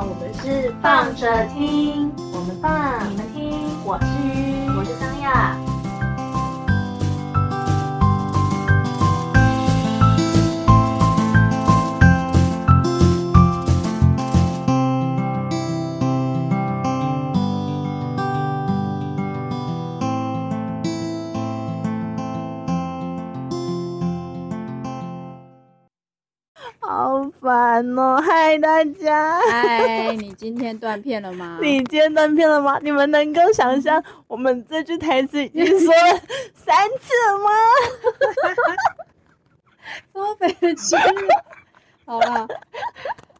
我们是放着听，我们放，你们听，我是鱼，我是张亚。烦哦！嗨，大家，嗨，你今天断片了吗？你今天断片了吗？你们能够想象我们这句台词已经说了三次了吗？超北京。好啦，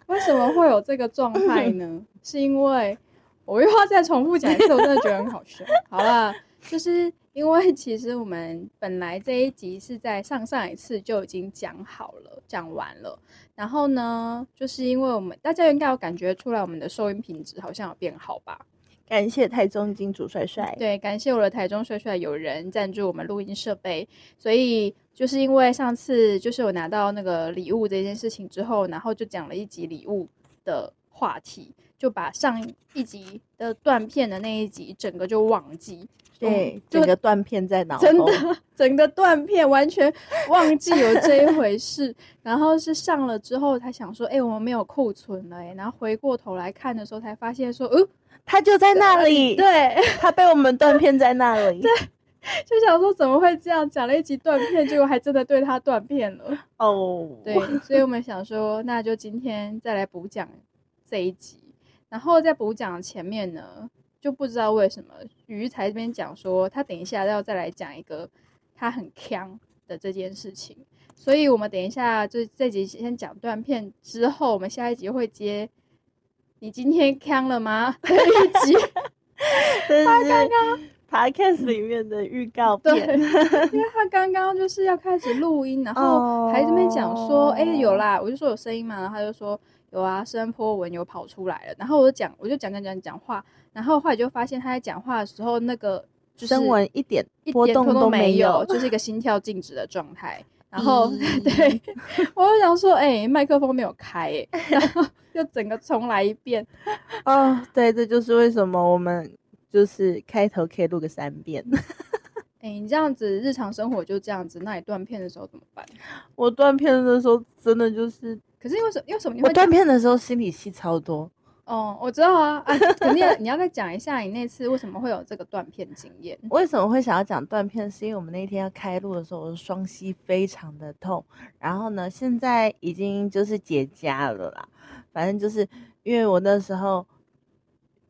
为什么会有这个状态呢？是因为我又要再重复讲一次，我真的觉得很好笑。好啦，就是因为其实我们本来这一集是在上上一次就已经讲好了，讲完了。然后呢，就是因为我们大家应该有感觉出来，我们的收音品质好像有变好吧？感谢台中金主帅帅，对，感谢我的台中帅帅有人赞助我们录音设备，所以就是因为上次就是我拿到那个礼物这件事情之后，然后就讲了一集礼物的话题，就把上一集的断片的那一集整个就忘记，对，整个断片在脑后，真的整个断片完全忘记有这一回事，然后是上了之后才想说，哎、我们没有库存了、哎，然后回过头来看的时候才发现说，呃，他就在那里，对。他被我们断片在那里。对就想说怎么会这样，讲了一集断片，结果还真的对他断片了。哦，对，所以我们想说，那就今天再来补讲这一集，然后在补讲前面呢，就不知道为什么鱼才这边讲说，他等一下要再来讲一个他很强的这件事情，所以我们等一下就这集先讲断片，之后我们下一集会接。你今天强了吗？这一集，这是 podcast 里面的预告对，片。因为他刚刚就是要开始录音，然后还这边讲说，哎、哦有啦，我就说有声音嘛，然后他就说有啊，声波纹有跑出来了，然后我就讲，我就讲讲讲讲话，然后后来就发现他在讲话的时候，那个就是声纹一点一波动都没有，就是一个心跳静止的状态。然后咦 对，我就想说，哎、麦克风没有开、哎，然后就整个重来一遍。哦，对，这就是为什么我们就是开头可以录个三遍。哎、你这样子日常生活就这样子，那你断片的时候怎么办？我断片的时候真的就是，可是因为什因为什么你会讲断片的时候心里戏超多。哦，我知道啊，啊，可是你要你要再讲一下你那次为什么会有这个断片经验？为什么会想要讲断片？是因为我们那天要开录的时候，我的双膝非常的痛。然后呢，现在已经就是结痂了啦。反正就是因为我那时候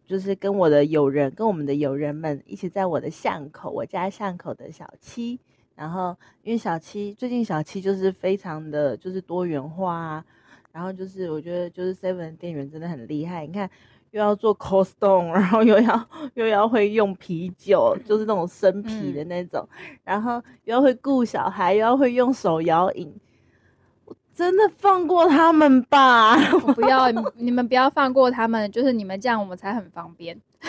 就是跟我的友人，跟我们的友人们一起在我的巷口，我家巷口的小七。然后因为小七最近小七就是非常的就是多元化啊。然后就是我觉得就是 Seven 店员真的很厉害，你看又要做 costone，然后又要 又要会用啤酒，就是那种生啤的那种，然后又要会顾小孩，又要会用手摇饮，我真的放过他们吧？我不要你 你们不要放过他们，就是你们这样我们才很方便。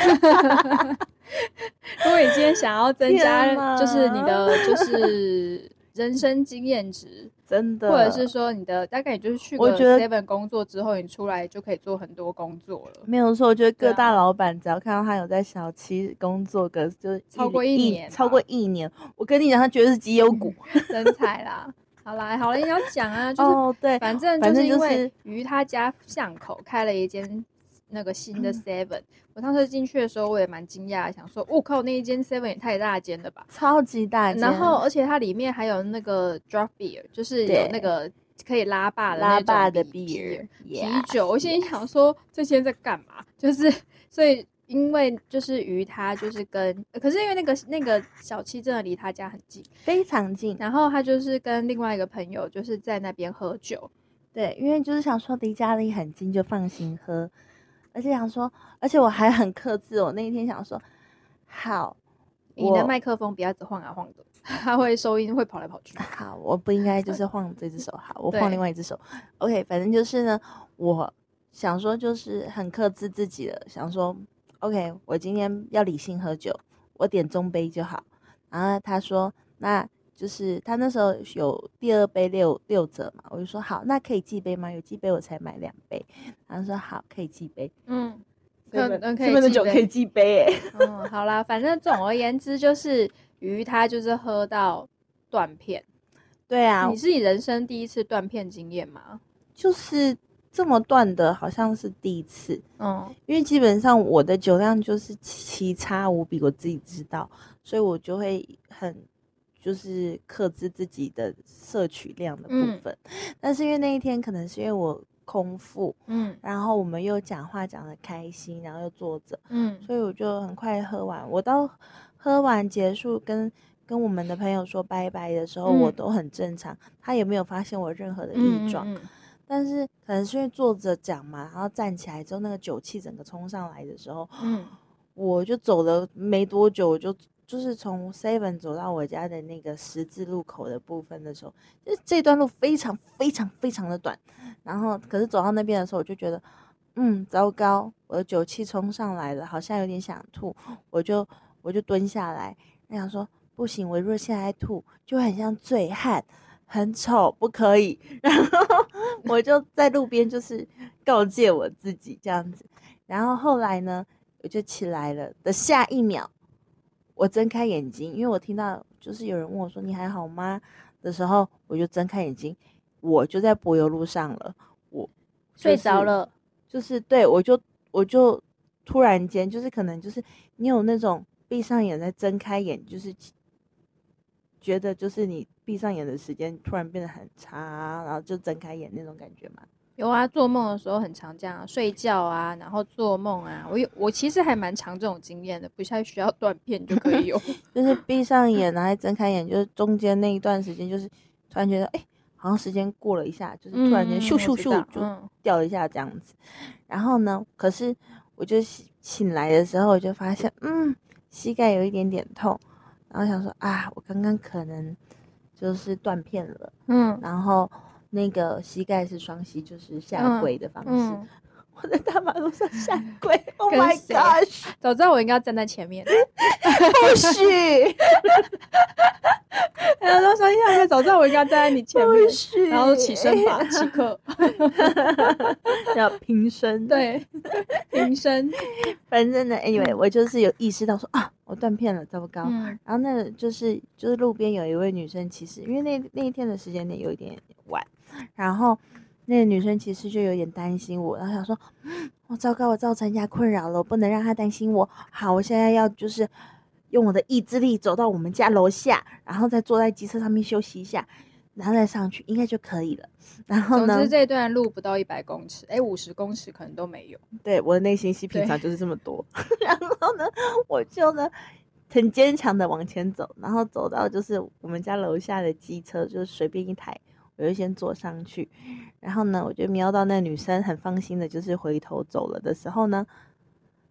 如果你今天想要增加，就是你的就是人生经验值，真的，或者是说你的大概也就是去个我觉得 seven 工作之后，你出来就可以做很多工作了。没有错，我觉得各大老板只要看到他有在小七工作个，就是超过一年吧超过一年，我跟你讲，他绝对是绩优股。真才啦！好啦，好了，你要讲啊，就是哦，对，反正反正就就是因为是于他家巷口开了一间那个新嗯的 Seven，、我上次进去的时候我也蛮惊讶，想说，我、靠，那一间 Seven 也太大间了吧！超级大间，然后而且它里面还有那个 drop beer，就是有那个可以拉霸的拉那种霸的啤 beer，啤酒。我心里想说，这些在干嘛？就是所以。因为就是于他就是跟，呃可是因为那个那个小七真的离他家很近，非常近。然后他就是跟另外一个朋友就是在那边喝酒，对，因为就是想说离家里很近就放心喝，而且想说，而且我还很克制，我那一天想说，好，你的麦克风不要一直晃啊晃的，它会收音会跑来跑去。好，我不应该就 是晃这只手，好，我晃另外一只手。OK，反正就是呢，我想说就是很克制自己的，想说 OK，我今天要理性喝酒，我点中杯就好。然后他说，那就是他那时候有第二杯六六折嘛，我就说好，那可以寄杯吗？有寄杯我才买两杯。然后说好，可以寄杯。嗯，可可这边的酒可以寄杯哎。嗯，好啦，反正总而言之就是鱼他就是喝到断片。对啊你，是你人生第一次断片经验吗？就是这么断的，好像是第一次。嗯因为基本上我的酒量就是奇差无比，我自己知道，所以我就会很就是克制自己的摄取量的部嗯分。但是因为那一天可能是因为我空腹，嗯然后我们又讲话讲的开心，然后又坐着，嗯所以我就很快喝完。我到喝完结束跟。跟我们的朋友说拜拜的时候，我嗯都很正常，他也没有发现我任何的异状。嗯但是可能是因为坐着讲嘛，然后站起来之后，那个酒气整个冲上来的时候，嗯我就走了没多久，我就就是从 Seven 走到我家的那个十字路口的部分的时候，就这段路非常非常非常的短。然后可是走到那边的时候，我就觉得，嗯，糟糕，我的酒气冲上来了，好像有点想吐，我就我就蹲下来，那想说不行，我如果现在吐，就很像醉汉。很丑，不可以。然后我就在路边就是告诫我自己这样子。然后后来呢，我就起来了的下一秒，我睁开眼睛，因为我听到就是有人问我说：“你还好吗？”的时候，我就睁开眼睛，我就在柏油路上了。我睡着，了。就是对我就我就突然间就是可能就是你有那种闭上眼再睁开眼，就是觉得就是你闭上眼的时间突然变得很长，然后就睁开眼那种感觉嘛。有啊，做梦的时候很常这样，睡觉啊，然后做梦啊。我有，我其实还蛮常这种经验的，不太需要断片就可以有。就是闭上眼，然后再睁开眼，就是中间那一段时间，就是突然觉得，哎、好像时间过了一下，就是突然间嗯咻咻咻就嗯掉了一下这样子。然后呢，可是我就醒醒来的时候，我就发现，嗯，膝盖有一点点痛，然后想说啊，我刚刚可能就是断片了，嗯然后那个膝盖是双膝，就是下嗯跪的方式。嗯，我在大马路上下跪，Oh my gosh，早知道我应该要站在前面。不许然后说下面，早知道我应该站在你前面然后起身吧，起课。要平身。，对，平身。反正呢，anyway，我就是有意识到说啊，我断片了，糟糕。嗯然后那个就是就是路边有一位女生，其实因为那那一天的时间点有一点晚，然后那个女生其实就有点担心我，然后想说，嗯我糟糕，我造成人家困扰了，我不能让她担心我。好，我现在要就是用我的意志力走到我们家楼下，然后再坐在机车上面休息一下，然后再上去，应该就可以了。然后呢总之，，这段路不到一百公尺，哎，五十公尺可能都没有。对我的内心戏平常就是这么多。然后呢，我就呢很坚强的往前走，然后走到就是我们家楼下的机车，就是随便一台，我就先坐上去。然后呢，我就瞄到那女生很放心的，就是回头走了的时候呢，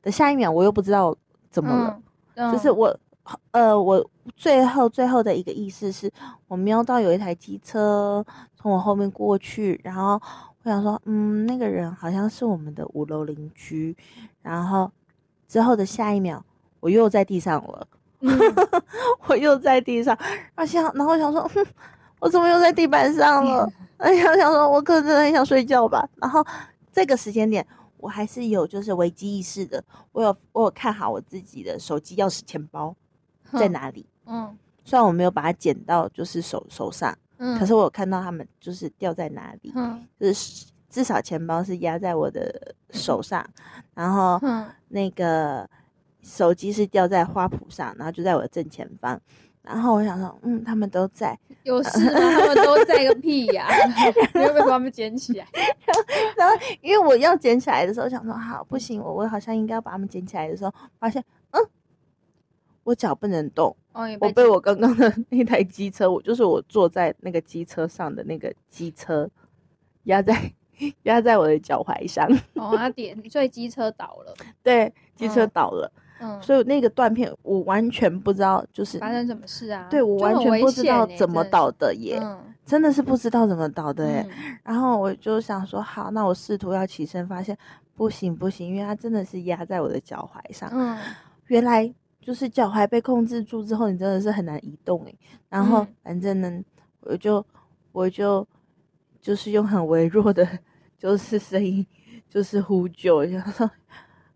的下一秒我又不知道怎么了，嗯？就是我。呃，我最后最后的一个意识是，我瞄到有一台机车从我后面过去，然后我想说，嗯，那个人好像是我们的五楼邻居，然后之后的下一秒，我又在地上了，嗯 我又在地上，然后想，然后我想说，哼，我怎么又在地板上了？哎呀，想说我可能很想睡觉吧。然后这个时间点，我还是有就是危机意识的，我有我有看好我自己的手机、钥匙、钱包在？哪里。嗯虽然我没有把它捡到，就是手手上，嗯，可是我有看到他们就是掉在哪里，嗯就是至少钱包是压在我的手上，然后嗯那个手机是掉在花圃上，然后就在我的正前方。然后我想说，嗯，他们都在。有事吗？他们都在个屁呀！你会不会把他们捡起来？然后因为我要捡起来的时候，想说好不行，我我好像应该要把他们捡起来的时候，发现嗯，我脚不能动，我被我刚刚的那台机车，我就是我坐在那个机车上的那个机车压在压在我的脚踝上，哦，他点，所以机车倒了。对，机车嗯倒了，嗯，所以那个断片我完全不知道，就是发生什么事啊？对我完全不知道怎么倒的耶，嗯真的是不知道怎么倒的耶。嗯然后我就想说，好，那我试图要起身，发现不行不行，因为它真的是压在我的脚踝上。嗯原来就是脚踝被控制住之后，你真的是很难移动诶。然后嗯反正呢，我就我就就是用很微弱的，就是声音，就是呼救，然后说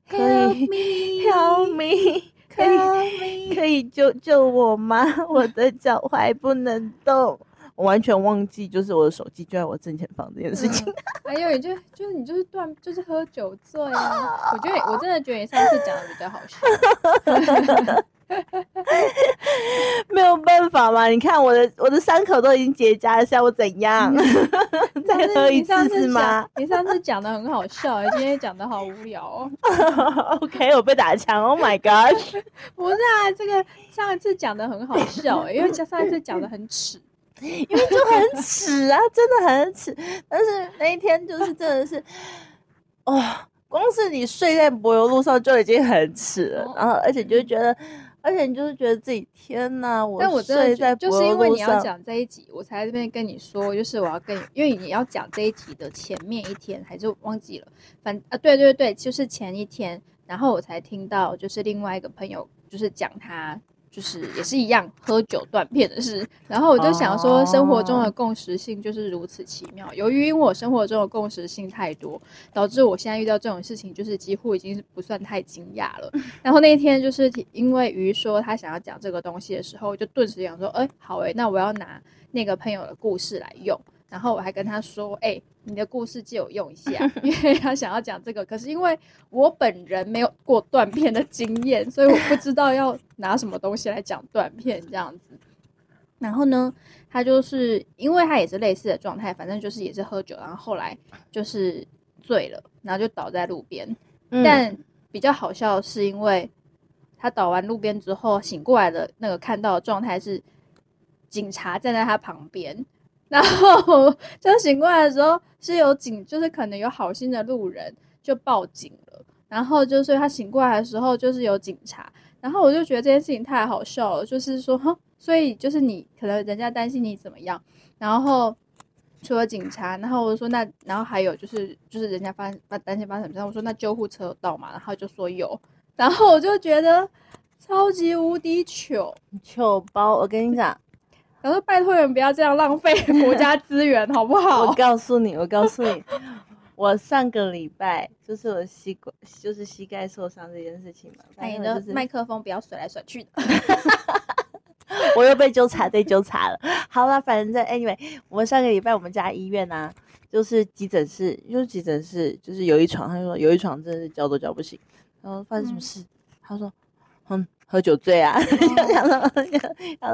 可以 help me，可以可以救救我吗？我的脚踝不能动。我完全忘记，就是我的手机就在我正前方这件事情。嗯还有你就就是你就是断就是喝酒醉啊！我觉得我真的觉得你上次讲的比较好笑。没有办法嘛，你看我的我的伤口都已经结痂了，像我怎样？再喝一你上次吗讲？你上次讲的很好笑，今天讲的好无聊哦。OK，我被打枪，Oh my gosh！不是啊，这个上一次讲的很好笑欸，因为上一次讲的很耻。因为就很耻啊，真的很耻。但是那一天就是真的是，哦，光是你睡在柏油路上就已经很耻了，哦然后而且就觉得，而且你就是觉得自己天哪，我但我真的就是因为你要，讲这一集，我才在这边跟你说，就是我要跟你，因为你要讲这一集的前面一天，还是忘记了，反啊，对对对，就是前一天，然后我才听到，就是另外一个朋友就是讲他。就是也是一样喝酒断片的事，然后我就想说，生活中的共识性就是如此奇妙。由于因为我生活中的共识性太多，导致我现在遇到这种事情，就是几乎已经不算太惊讶了。然后那一天就是因为鱼说他想要讲这个东西的时候，就顿时想说，哎、好诶、那我要拿那个朋友的故事来用。然后我还跟他说，哎、你的故事借我用一下，因为他想要讲这个。可是因为我本人没有过断片的经验，所以我不知道要拿什么东西来讲断片这样子。然后呢，他就是因为他也是类似的状态，反正就是也是喝酒，然后后来就是醉了，然后就倒在路边。嗯但比较好笑的是，因为他倒完路边之后醒过来的那个看到的状态是警察站在他旁边，然后 就醒过来的时候是有警，就是可能有好心的路人就报警了，然后就是他醒过来的时候就是有警察，然后我就觉得这件事情太好笑了，就是说，哼，所以就是你可能人家担心你怎么样，然后。除了警察，然后我说那，然后还有就是就是人家发发担心发生什么事，我说那救护车到嘛，然后就说有，然后我就觉得超级无敌糗，糗包，我跟你讲，然后拜托你们不要这样浪费 国家资源，好不好我？告诉你，我告诉你，我上个礼拜就是我膝盖就是膝盖受伤这件事情嘛，哎，你的麦克风不要甩来甩去的。我又被纠察队纠察了。好了，反正 anyway，我们上个礼拜我们家医院啊，就是急诊室，就是急诊室，就是有一床，他就说有一床真的是叫都叫不醒。然后发生什么事？他说，嗯，喝酒醉啊。然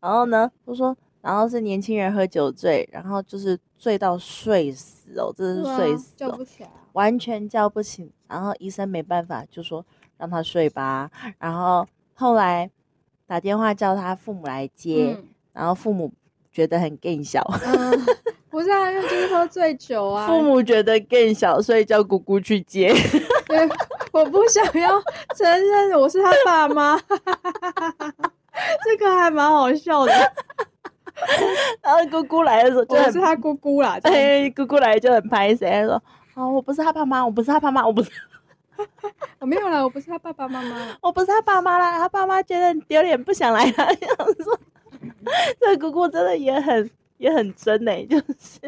后，呢，就说，然后是年轻人喝酒醉，然后就是醉到睡死哦，真的是睡死哦叫不。起来啊。完全叫不醒，然后医生没办法，就说让他睡吧。然后后来打电话叫他父母来接，嗯然后父母觉得很更小，嗯，不是啊，因为就是喝醉酒啊。父母觉得更小，所以叫姑姑去接。对，我不想要承认我是他爸妈，这个还蛮好笑的。然后姑姑来的时候就很我是他姑姑啦，哎，姑姑来就很拍谁，他说。哦，我不是他爸妈，我不是他爸妈，我不是，我没有啦，我不是他爸爸妈妈。我不是他爸妈啦。他爸妈觉得很丢脸，不想来了。这样说，这姑姑真的也很也很真呢、就是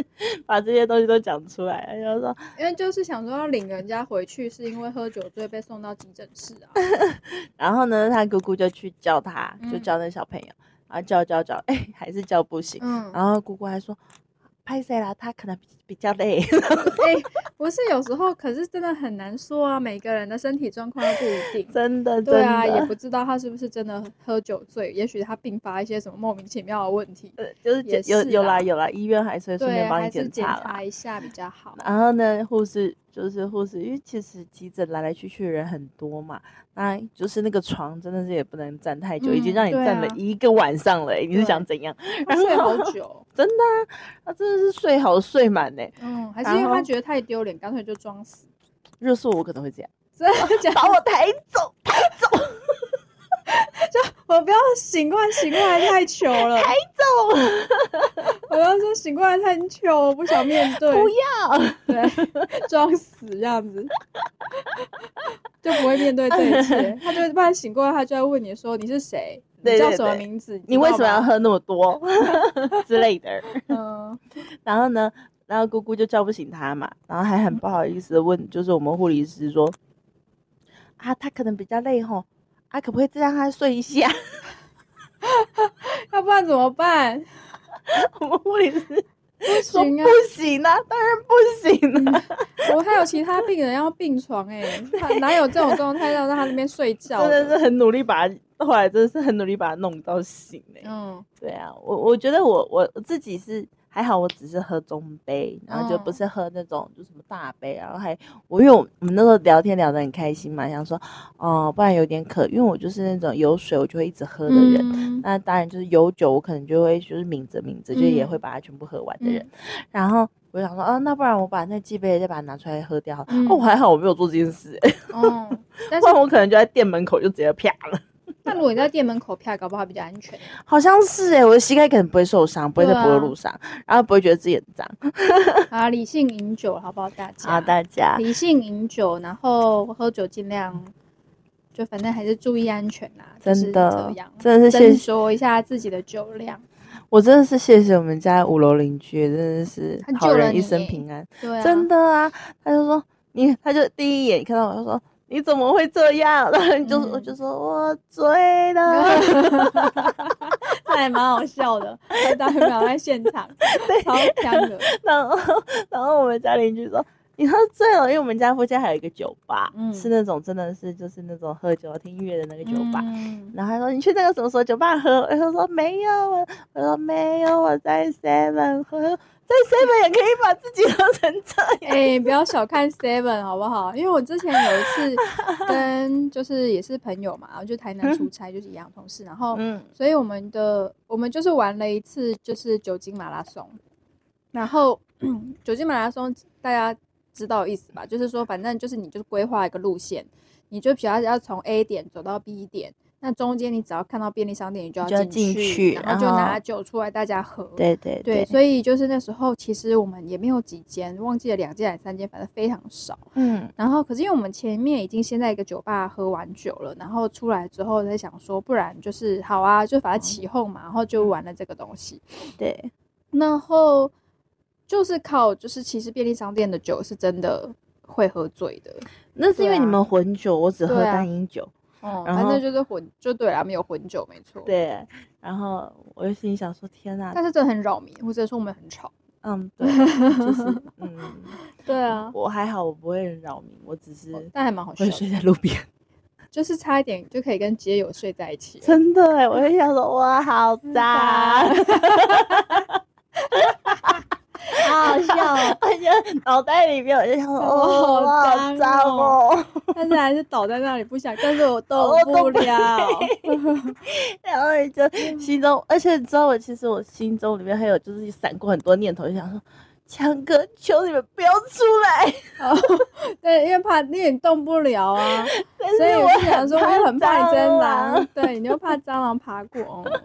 把这些东西都讲出来了，就是说，因为就是想说要领人家回去，是因为喝酒醉被送到急诊室啊。然后呢，他姑姑就去叫他，就嗯叫那小朋友，然后叫叫叫，哎、还是叫不醒。嗯，然后姑姑还说，拍谁啦？他可能比比较累。哎、不是有时候，可是真的很难说啊，每个人的身体状况都不一定。真的，对啊，也，不知道他是不是真的喝酒醉，也许他并发一些什么莫名其妙的问题。呃就是也有有是啦啦有啦，医院还是会顺，便帮你检检查啦。查一下比较好。然后呢，护士就是护士，因为其实急诊来来去去的人很多嘛，那就是那个床真的是也不能站太久，已经嗯让你站了一个晚上了欸、你是想怎样？他睡好久，真的啊，他真的是睡好睡满呢、嗯，还是因为他觉得太丢脸，干脆就装死。热素我，可能会这样，真的假的？把我抬走，抬走。就我不要醒过来，醒过来太糗 了。抬走，我要说醒过来太糗，我不想面对。不要。对，装死这样子。就不会面对这一切。他就会不然醒过来，他就要问你说你是谁，你叫什么名字，你为什么要？喝那么多之类的？嗯，然后呢，然后姑姑就叫不醒他嘛，然后还很不好意思的问，就是我们护理师说，啊，他可能比较累吼，啊，可不可以再让他睡一下？要不然怎么办？我们护理师不说行啊不，行啊，当然不行啊，我还有其他病人要病床哎、他哪有这种状态要让他那边睡觉真的是很努力把他，后来真的是很努力把他弄到醒哎、嗯对啊，我我觉得我我我自己是还好，我只是喝中杯，然后就不嗯是喝那种就什么大杯，然后还我因为我我们那时候聊天聊得很开心嘛，想说哦、不然有点渴，因为我就是那种有水我就会一直喝的人。嗯那当然就是有酒，我可能就会就是抿着抿着，就也会嗯把它全部喝完的人。然后我想说，啊，那不然我把那几杯再把它拿出来喝掉。嗯哦，我还好我没有做这件事、欸，哦，但 不是然我可能就在店门口就直接啪了。那如果你在店门口啪，搞不好比较安全。好像是哎、我的膝盖可能不会受伤，不会在柏油路上，然后不会觉得自己很脏。啊，理性饮酒，好不好？大家好，大家理性饮酒，然后喝酒尽量，就反正还是注意安全啦。就是真的这样，真的是先说一下自己的酒量。我真的是谢谢我们家五楼邻居，真的是好人一生平安，对啊，真的啊。他就说你，他就第一眼看到我就说你怎么会这样？然后你就、我嗯就说我醉了，那还蛮好笑的，他当然在现场，超香的。然后 然后我们家邻居说。你喝醉了，因为我们家附近还有一个酒吧，嗯是那种真的是就是那种喝酒听音乐的那个酒吧。嗯然后他说你去那个什么什么酒吧喝，我就说没有，我我说没有，我在 Seven 喝，在 Seven 也可以把自己喝成这样。哎、不要小看 Seven 好不好？因为我之前有一次 跟就是也是朋友嘛，然后就台南出差，就是一样同事，然后嗯，所以我们的我们就是玩了一次就是酒精马拉松，然后 酒精马拉松大家知道意思吧？就是说反正就是你就是规划一个路线，你就比如要从 A 点走到 B 点。那中间你只要看到便利商店，你就要进进去然后就拿酒出来大家喝。对对对，所以就是那时候其实我们也没有几间，忘记了两间还是三间，反正非常少。嗯然后可是因为我们前面已经先在一个酒吧喝完酒了，然后出来之后在想说，不然就是好啊，就反正起哄嘛，然后就玩了这个东西。对，然后就是靠，就是其实便利商店的酒是真的会喝醉的。那是因为你们混酒，我只喝单饮酒。哦、然后反正就是混，就对了，没有混酒，没错。，对，然后我就心里想说，天哪，但是真的很扰民，或者说我们很吵。嗯，对，就是嗯，对啊，我还好，我不会很扰民，我只是但还蛮好笑，会睡在路边。就是差一点就可以跟街友睡在一起。真的哎，我就想说，哇，好脏，好好笑哦，我就 脑袋里面我就想说，哦哦，好脏脏哦。但是还是倒在那里不想，但是我动不不了。然后你就心中，而且你知道我其实我心中里面还有就是闪过很多念头，就想说，强哥，求你们不要出来。哦对，因为怕，你也动不了啊，所以我想说，我也很怕蟑蟑螂，对，你又怕蟑螂爬过。哦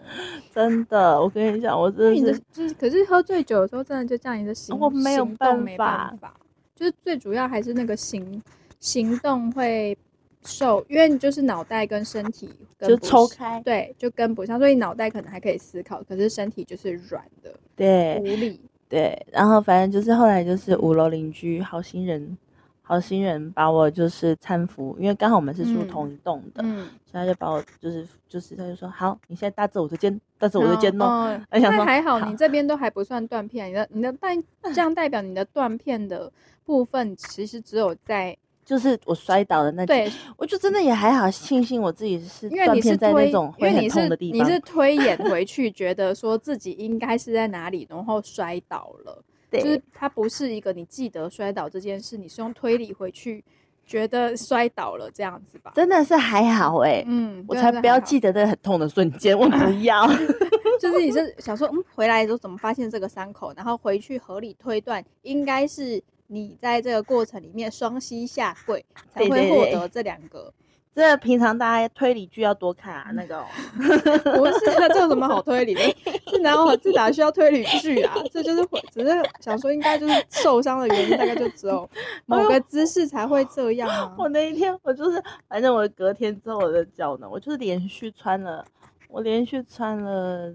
真的，我跟你讲，我真的是，就是，可是喝醉酒的时候，真的就这样，你的行我没有办行动没法办法，就是最主要还是那个行行动会受，因为你就是脑袋跟身体跟就抽开，对，就跟不上，所以脑袋可能还可以思考，可是身体就是软的对。无力。对，然后反正就是后来就是五楼邻居好心人，好心人把我就是搀扶，因为刚好我们是住嗯同一栋的，嗯，所以他就把我就是就是他就说好，你现在搭着我的肩，搭着我的肩弄，那还好，好你这边都还不算断片，你的你的代这样代表你的断片的部分其实只有在就是我摔倒的那对，我就真的也还好，庆幸我自己是因为你是断片在那，种会很痛的地方，你是推演回 去，觉得说自己应该是在哪里，然后摔倒了，对，就是它不是一个你记得摔倒这件事，你是用推理回去觉得摔倒了这样子吧？真的是还好哎、嗯，我才不要记得那个很痛的瞬间，我不 要。就是你是想说，嗯，回来的时候怎么发现这个伤口，然后回去合理推断，应该是你在这个过程里面双膝下跪才会获得这两个 这平常大家推理剧要多看啊，那个哦、不是啊，这有什么好推理的？这哪有这哪需要推理剧啊？这就是会只是想说，应该就是受伤的原因，大概就只有 某个姿势才会这样啊。我那一天我就是，反正我隔天之后我的脚呢，我就是连续穿了，我连续穿了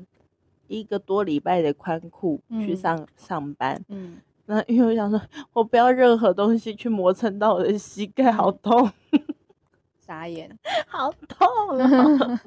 一个多礼拜的宽裤去嗯上、上班。嗯，那因为我想说，我不要任何东西去磨蹭到我的膝盖，好痛，傻眼。好痛哦！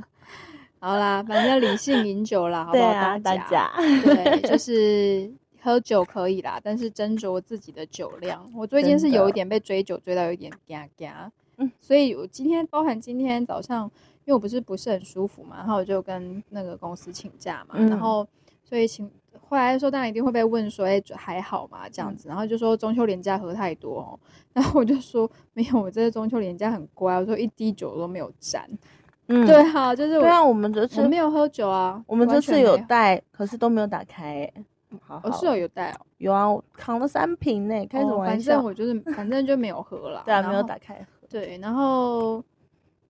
好啦，反正理性饮酒啦，好不好？啊，大大家，对，就是喝酒可以啦，但是斟酌自己的酒量。我最近是有一点被追酒追到有一点嘎嘎，嗯所以我今天包含今天早上，因为我不是不是很舒服嘛，然后我就跟那个公司请假嘛，嗯然后所以请回来的时候，当然一定会被问说，哎、还好嘛这嗯样子，然后就说中秋连假喝太多哦，然后我就说没有，我这个中秋连假很乖，我说一滴酒都没有沾。嗯，对哈，就是我对啊，我们这次我没有喝酒啊，我们这次有没带，可是都没有打开、欸，好好哦，是有有带哦。有啊，我扛了三瓶呢、开什么哦反玩笑？正我就是，反正就没有喝了。对啊，没有打开喝。对，然后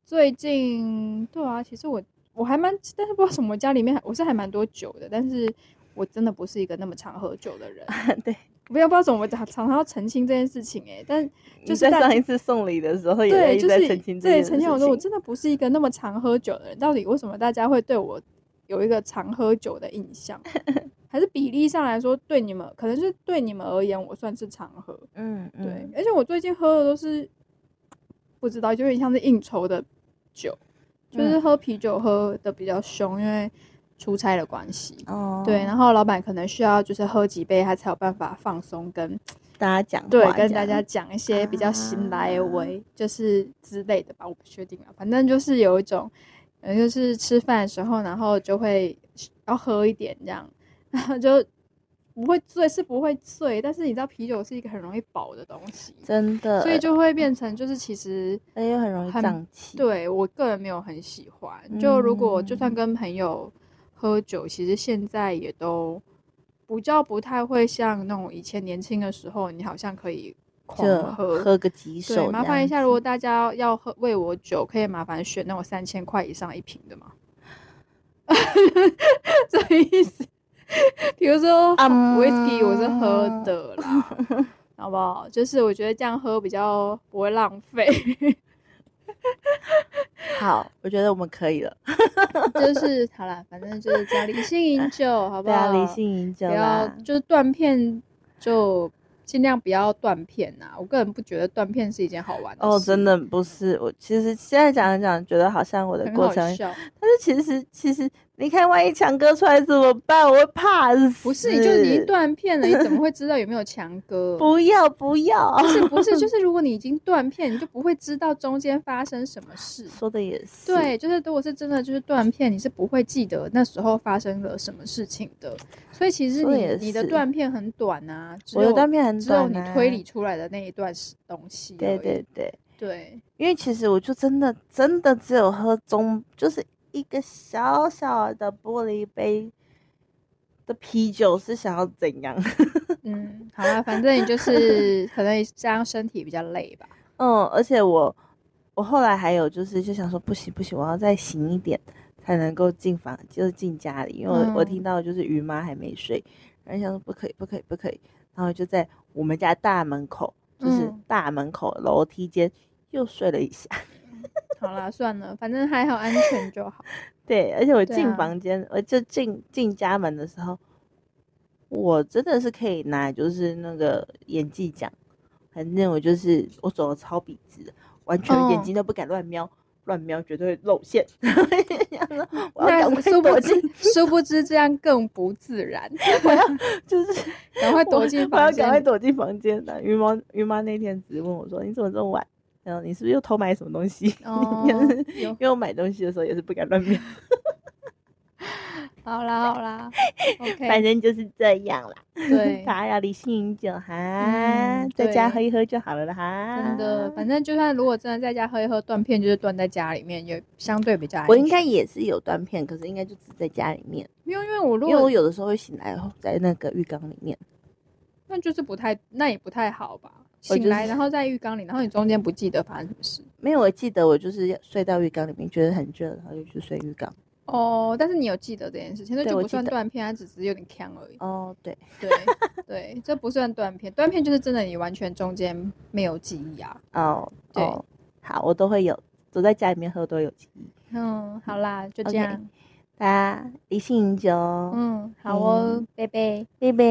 最近对啊，其实我我还蛮，但是不知道什么，我家里面我是还蛮多酒的，但是我真的不是一个那么常喝酒的人。对，不要不知道怎么，我常常要澄清这件事情哎、但就是上一次送礼的时候也在对，一直在就是澄清这件对澄清我说我真的不是一个那么常喝酒的人，到底为什么大家会对我有一个常喝酒的印象？还是比例上来说，对你们可能是对你们而言，我算是常喝。嗯，嗯对，而且我最近喝的都是不知道，就有点像是应酬的酒，就是嗯喝啤酒喝的比较凶，因为出差的关系。哦，对，然后老板可能需要就是喝几杯，他才有办法放松跟大家讲对跟大家讲一些比较新来为就是之类的吧，我不确定啊，反正就是有一种，嗯，就是吃饭的时候，然后就会要喝一点这样，然后就不会醉，是不会醉，但是你知道啤酒是一个很容易饱的东西，真的，所以就会变成就是其实而且又很容易胀气。对我个人没有很喜欢。就如果就算嗯跟朋友喝酒，其实现在也都不叫不太会像那种以前年轻的时候，你好像可以狂喝。喝个几手对，麻烦一下，如果大家要喝为我酒，可以麻烦选那种三千块以上一瓶的吗？这意思？比如说嗯 whisky，我是喝的啦，好不好？就是我觉得这样喝比较不会浪费。好，我觉得我们可以了。就是好啦，反正就是这样，理性饮酒，好不对啊，好？理性饮酒不要啦。就是断片，就尽量不要断片呐。我个人不觉得断片是一件好玩的哦，真的不是我，其实现在讲一讲，觉得好像我的很过程，但是其实其实，你看万一强哥出来怎么办？我会怕死。不是，你就是你断片了，你怎么会知道有没有强哥？不要不要，不是不是，就是如果你已经断片，你就不会知道中间发生什么事。说的也是。对，就是如果是真的就是断片，你是不会记得那时候发生了什么事情的。所以其实你你的断片很短啊，只有断片很短只有你推理出来的那一段时东西。对对对，对，因为其实我就真的真的只有喝中，就是一个小小的玻璃杯的啤酒，是想要怎样？嗯，好啊，反正你就是可能这样身体比较累吧。嗯，而且我我后来还有就是就想说不行不行，我要再醒一点才能够进房，就是进家里，因为我、我嗯听到就是于妈还没睡，然后想说不可以不可以不可以，然后就在我们家大门口，就是嗯大门口楼梯间又睡了一下。好啦，算了，反正还好安全就好。对，而且我进房间，我就进进家门的时候，我真的是可以拿就是那个演技奖，反正我就是我走的超笔直的，完全眼哦睛都不敢乱瞄，乱瞄绝对会露馅。我要那赶快殊不躲进知，，殊不知这样更不自然，我要就是赶快躲进我要。赶快躲进房间的。于妈于妈那天只问我说：“你怎么这么晚？”然后你是不是又偷买什么东西？哦因为我买东西的时候也是不敢乱瞄，好啦好啦反，OK，反正就是这样啦。对，大家要理性饮酒哈，嗯在家喝一喝就好了啦哈。真的，反正就算如果真的在家喝一喝断片，就是断在家里面，也相对比较安我应该也是有断片，可是应该就只在家里面，没有，因为我如因为我有的时候会醒来后在那个浴缸里面。那就是不太，那也不太好吧。醒来然后在浴缸里，然后你中间不记得发生什么事，没有，我记得我就是睡到浴缸里面，觉得很热，然后就去睡浴缸。哦，但是你有记得这件事情，那就不算断片，它只是有点呛而已。哦，对，对对，这不算断片，断片就是真的你完全中间没有记忆啊。哦，对哦，好，我都会有，走在家里面喝都有记忆。嗯，好啦，就这样。大家理性饮酒，嗯，好哦，拜拜。拜拜。